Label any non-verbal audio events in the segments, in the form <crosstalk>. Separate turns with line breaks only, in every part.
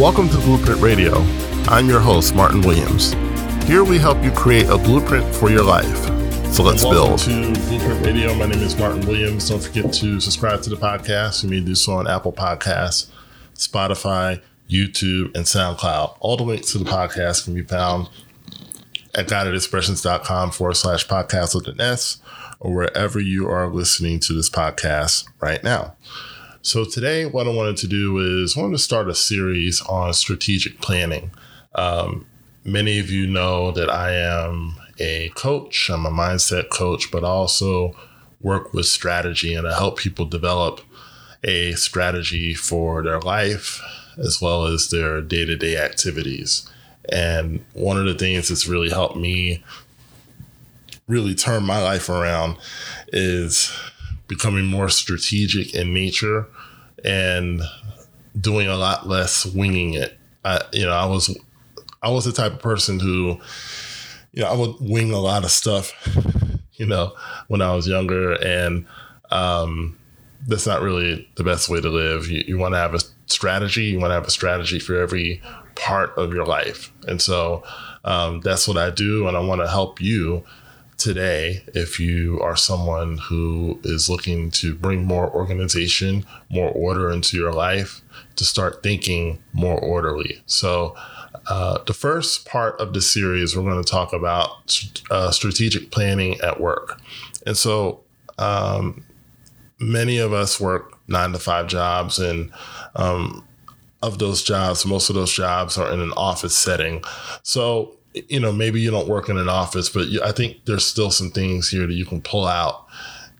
Welcome to Blueprint Radio. I'm your host, Martin Williams. Here we help you create a blueprint for your life. So let's
Welcome
build.
to Blueprint Radio. My name is Martin Williams. Don't forget to subscribe to the podcast. You may do so on Apple Podcasts, Spotify, YouTube, and SoundCloud. All the links to the podcast can be found at guidedexpressions.com forward slash podcast with an S or wherever you are listening to this podcast right now. So today, what I wanted to do is I wanted to start a series on strategic planning. Um, many of you know that I am a coach. I'm a mindset coach, but I also work with strategy and I help people develop a strategy for their life as well as their day to day activities. And one of the things that's really helped me really turn my life around is becoming more strategic in nature and doing a lot less winging it. I, you know, I was I was the type of person who, you know, I would wing a lot of stuff, <laughs> you know, when I was younger, and um, that's not really the best way to live. You, you want to have a strategy. You want to have a strategy for every part of your life, and so um, that's what I do, and I want to help you today if you are someone who is looking to bring more organization, more order into your life, to start thinking more orderly. So, uh, the first part of the series, we're going to talk about uh, strategic planning at work. And so, um, many of us work nine to five jobs, and um, of those jobs, most of those jobs are in an office setting. So, you know, maybe you don't work in an office, but I think there's still some things here that you can pull out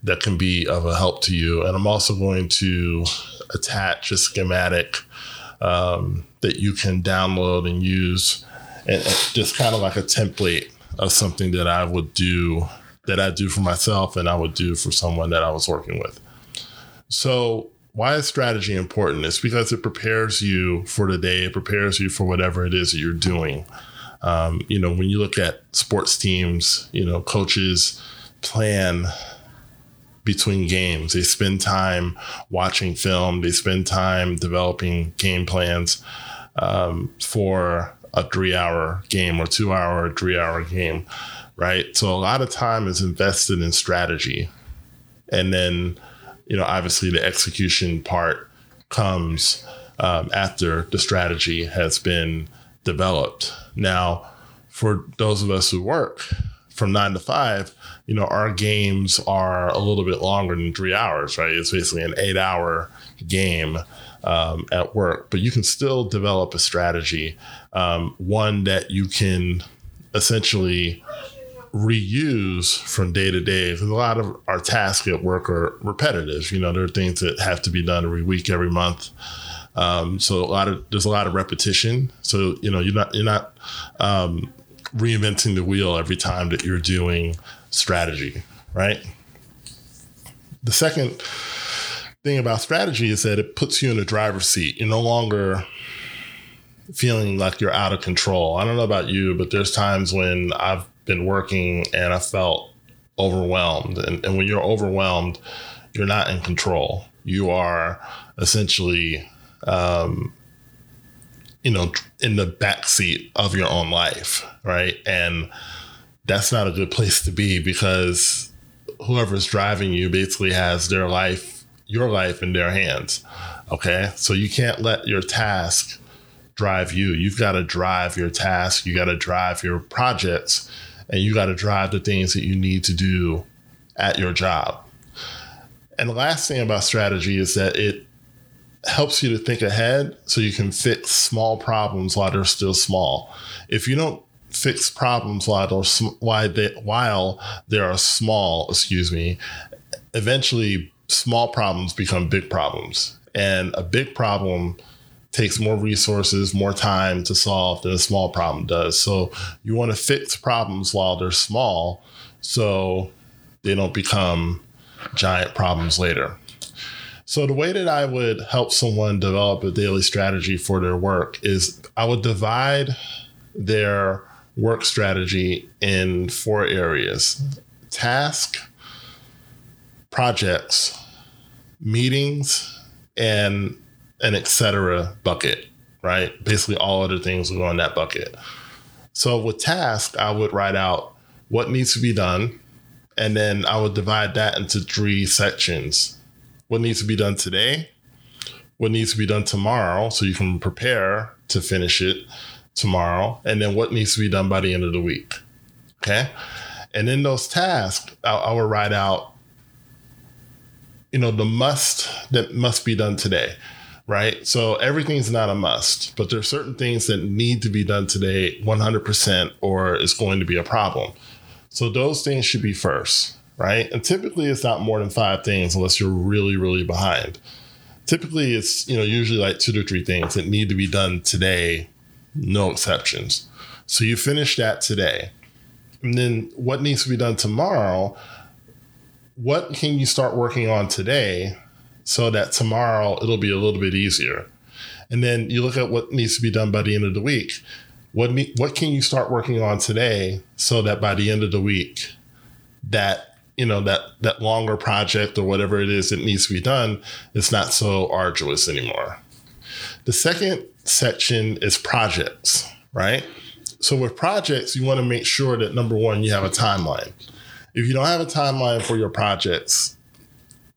that can be of a help to you. And I'm also going to attach a schematic um, that you can download and use, and, and just kind of like a template of something that I would do that I do for myself and I would do for someone that I was working with. So, why is strategy important? It's because it prepares you for the day, it prepares you for whatever it is that you're doing. Um, you know, when you look at sports teams, you know, coaches plan between games. They spend time watching film, they spend time developing game plans um, for a three hour game or two hour three hour game, right? So a lot of time is invested in strategy. And then, you know, obviously the execution part comes um, after the strategy has been developed. Now, for those of us who work from nine to five, you know, our games are a little bit longer than three hours, right? It's basically an eight hour game um, at work, but you can still develop a strategy, um, one that you can essentially reuse from day to day. Because a lot of our tasks at work are repetitive. You know, there are things that have to be done every week, every month. Um, so a lot of there's a lot of repetition. So you know you're not you're not um, reinventing the wheel every time that you're doing strategy, right? The second thing about strategy is that it puts you in the driver's seat. You're no longer feeling like you're out of control. I don't know about you, but there's times when I've been working and I felt overwhelmed. And, and when you're overwhelmed, you're not in control. You are essentially um, you know, in the backseat of your own life, right? And that's not a good place to be because whoever's driving you basically has their life, your life in their hands. Okay. So you can't let your task drive you. You've got to drive your task, you got to drive your projects, and you got to drive the things that you need to do at your job. And the last thing about strategy is that it helps you to think ahead so you can fix small problems while they're still small. If you don't fix problems while they're while they, while they are small, excuse me, eventually small problems become big problems, and a big problem takes more resources, more time to solve than a small problem does. So you want to fix problems while they're small, so they don't become giant problems later. So the way that I would help someone develop a daily strategy for their work is I would divide their work strategy in four areas: task, projects, meetings, and an etc. bucket. right? Basically, all other things will go in that bucket. So with task, I would write out what needs to be done, and then I would divide that into three sections. What needs to be done today, what needs to be done tomorrow, so you can prepare to finish it tomorrow, and then what needs to be done by the end of the week. Okay. And in those tasks, I, I will write out, you know, the must that must be done today right? So everything's not a must, but there's certain things that need to be done today 100% or it's going to be a problem. So those things should be first, right? And typically it's not more than five things unless you're really, really behind. Typically it's, you know, usually like two to three things that need to be done today, no exceptions. So you finish that today. And then what needs to be done tomorrow? What can you start working on today so that tomorrow it'll be a little bit easier. And then you look at what needs to be done by the end of the week. What what can you start working on today so that by the end of the week that you know that that longer project or whatever it is that needs to be done is not so arduous anymore. The second section is projects, right? So with projects, you want to make sure that number one, you have a timeline. If you don't have a timeline for your projects,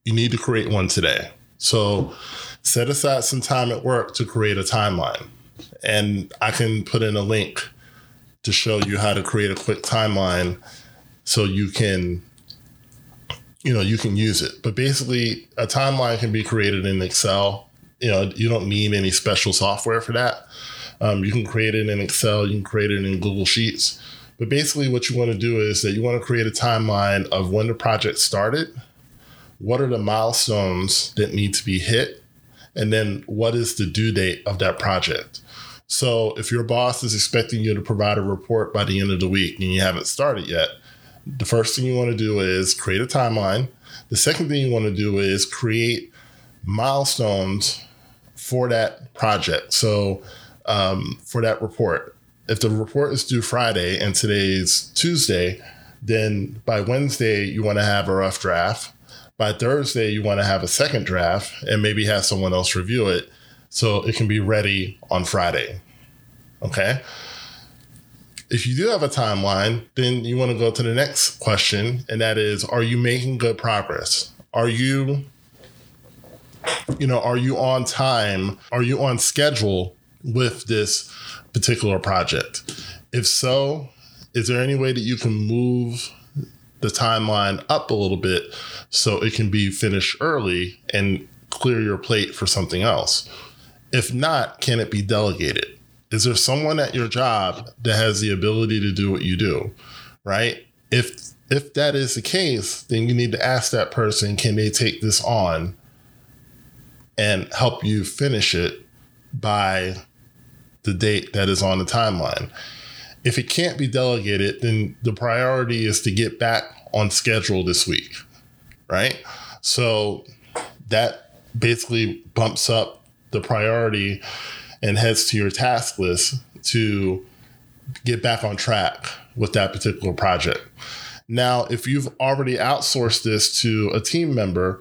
you need to create one today. So set aside some time at work to create a timeline. And I can put in a link to show you how to create a quick timeline so you can you know you can use it but basically a timeline can be created in excel you know you don't need any special software for that um, you can create it in excel you can create it in google sheets but basically what you want to do is that you want to create a timeline of when the project started what are the milestones that need to be hit? And then what is the due date of that project? So if your boss is expecting you to provide a report by the end of the week and you haven't started yet, the first thing you want to do is create a timeline. The second thing you want to do is create milestones for that project. So um, for that report, if the report is due Friday and today's Tuesday, then by Wednesday you want to have a rough draft by Thursday, you want to have a second draft and maybe have someone else review it so it can be ready on Friday. Okay. If you do have a timeline, then you want to go to the next question, and that is Are you making good progress? Are you, you know, are you on time? Are you on schedule with this particular project? If so, is there any way that you can move the timeline up a little bit so it can be finished early and clear your plate for something else? If not, can it be delegated? Is there someone at your job that has the ability to do what you do? Right? If if that is the case, then you need to ask that person, can they take this on and help you finish it by the date that is on the timeline? If it can't be delegated, then the priority is to get back on schedule this week, right? So that basically bumps up the priority and heads to your task list to get back on track with that particular project. Now, if you've already outsourced this to a team member,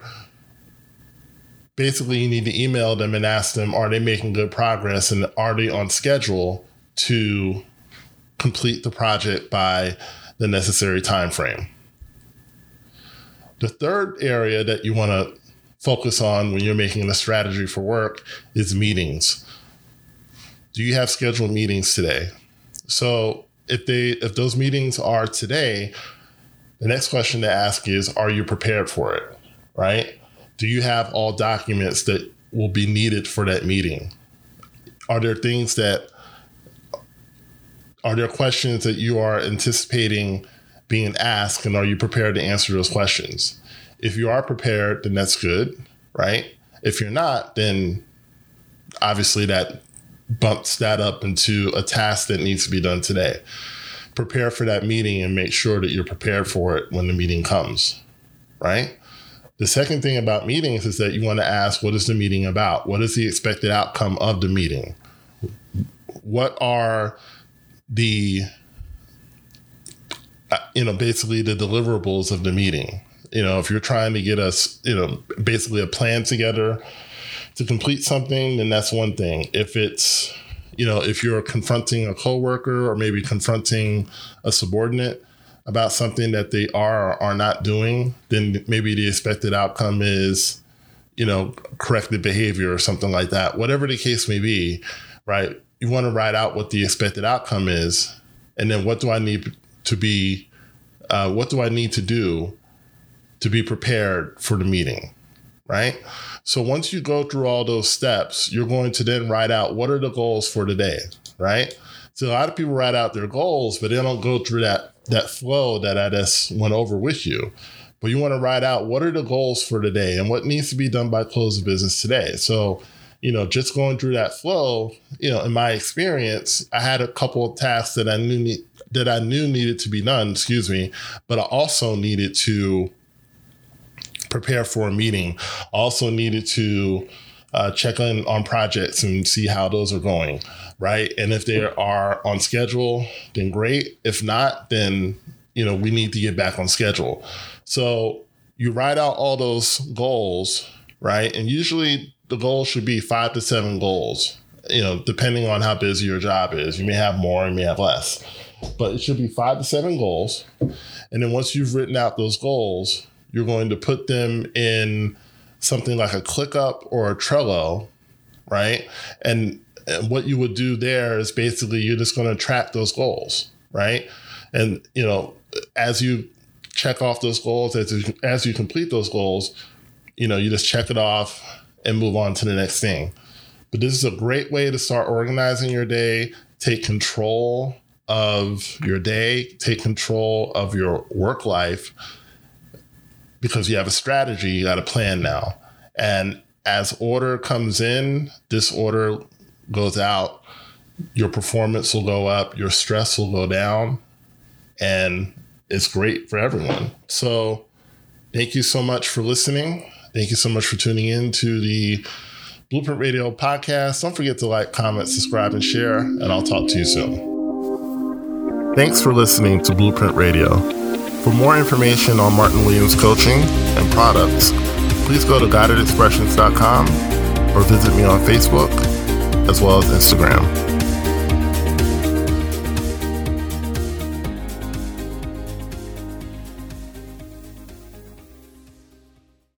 basically you need to email them and ask them are they making good progress and are they on schedule to complete the project by the necessary time frame. The third area that you want to focus on when you're making a strategy for work is meetings. Do you have scheduled meetings today? So if they if those meetings are today, the next question to ask is are you prepared for it? Right? Do you have all documents that will be needed for that meeting? Are there things that are there questions that you are anticipating being asked, and are you prepared to answer those questions? If you are prepared, then that's good, right? If you're not, then obviously that bumps that up into a task that needs to be done today. Prepare for that meeting and make sure that you're prepared for it when the meeting comes, right? The second thing about meetings is that you want to ask what is the meeting about? What is the expected outcome of the meeting? What are the uh, you know basically the deliverables of the meeting you know if you're trying to get us you know basically a plan together to complete something, then that's one thing. If it's, you know, if you're confronting a coworker or maybe confronting a subordinate about something that they are or are not doing, then maybe the expected outcome is, you know, corrected behavior or something like that. Whatever the case may be, right? You want to write out what the expected outcome is, and then what do I need to be, uh, what do I need to do to be prepared for the meeting, right? So once you go through all those steps, you're going to then write out what are the goals for today, right? So a lot of people write out their goals, but they don't go through that that flow that I just went over with you. But you want to write out what are the goals for today and what needs to be done by close of business today. So, you know, just going through that flow, you know, in my experience, I had a couple of tasks that I knew that I knew needed to be done, excuse me, but I also needed to prepare for a meeting. Also needed to uh, check in on projects and see how those are going, right? And if they are on schedule, then great. If not, then you know we need to get back on schedule. So you write out all those goals, right? And usually the goal should be five to seven goals. You know, depending on how busy your job is, you may have more, you may have less, but it should be five to seven goals. And then once you've written out those goals, you're going to put them in something like a ClickUp or a Trello, right? And, and what you would do there is basically you're just going to track those goals, right? And you know, as you check off those goals, as you, as you complete those goals, you know, you just check it off and move on to the next thing. But this is a great way to start organizing your day, take control of your day, take control of your work life because you have a strategy, you got a plan now. And as order comes in, disorder goes out, your performance will go up, your stress will go down, and it's great for everyone. So, thank you so much for listening. Thank you so much for tuning in to the Blueprint Radio podcast. Don't forget to like, comment, subscribe, and share, and I'll talk to you soon.
Thanks for listening to Blueprint Radio. For more information on Martin Williams coaching and products, please go to guidedexpressions.com or visit me on Facebook as well as Instagram.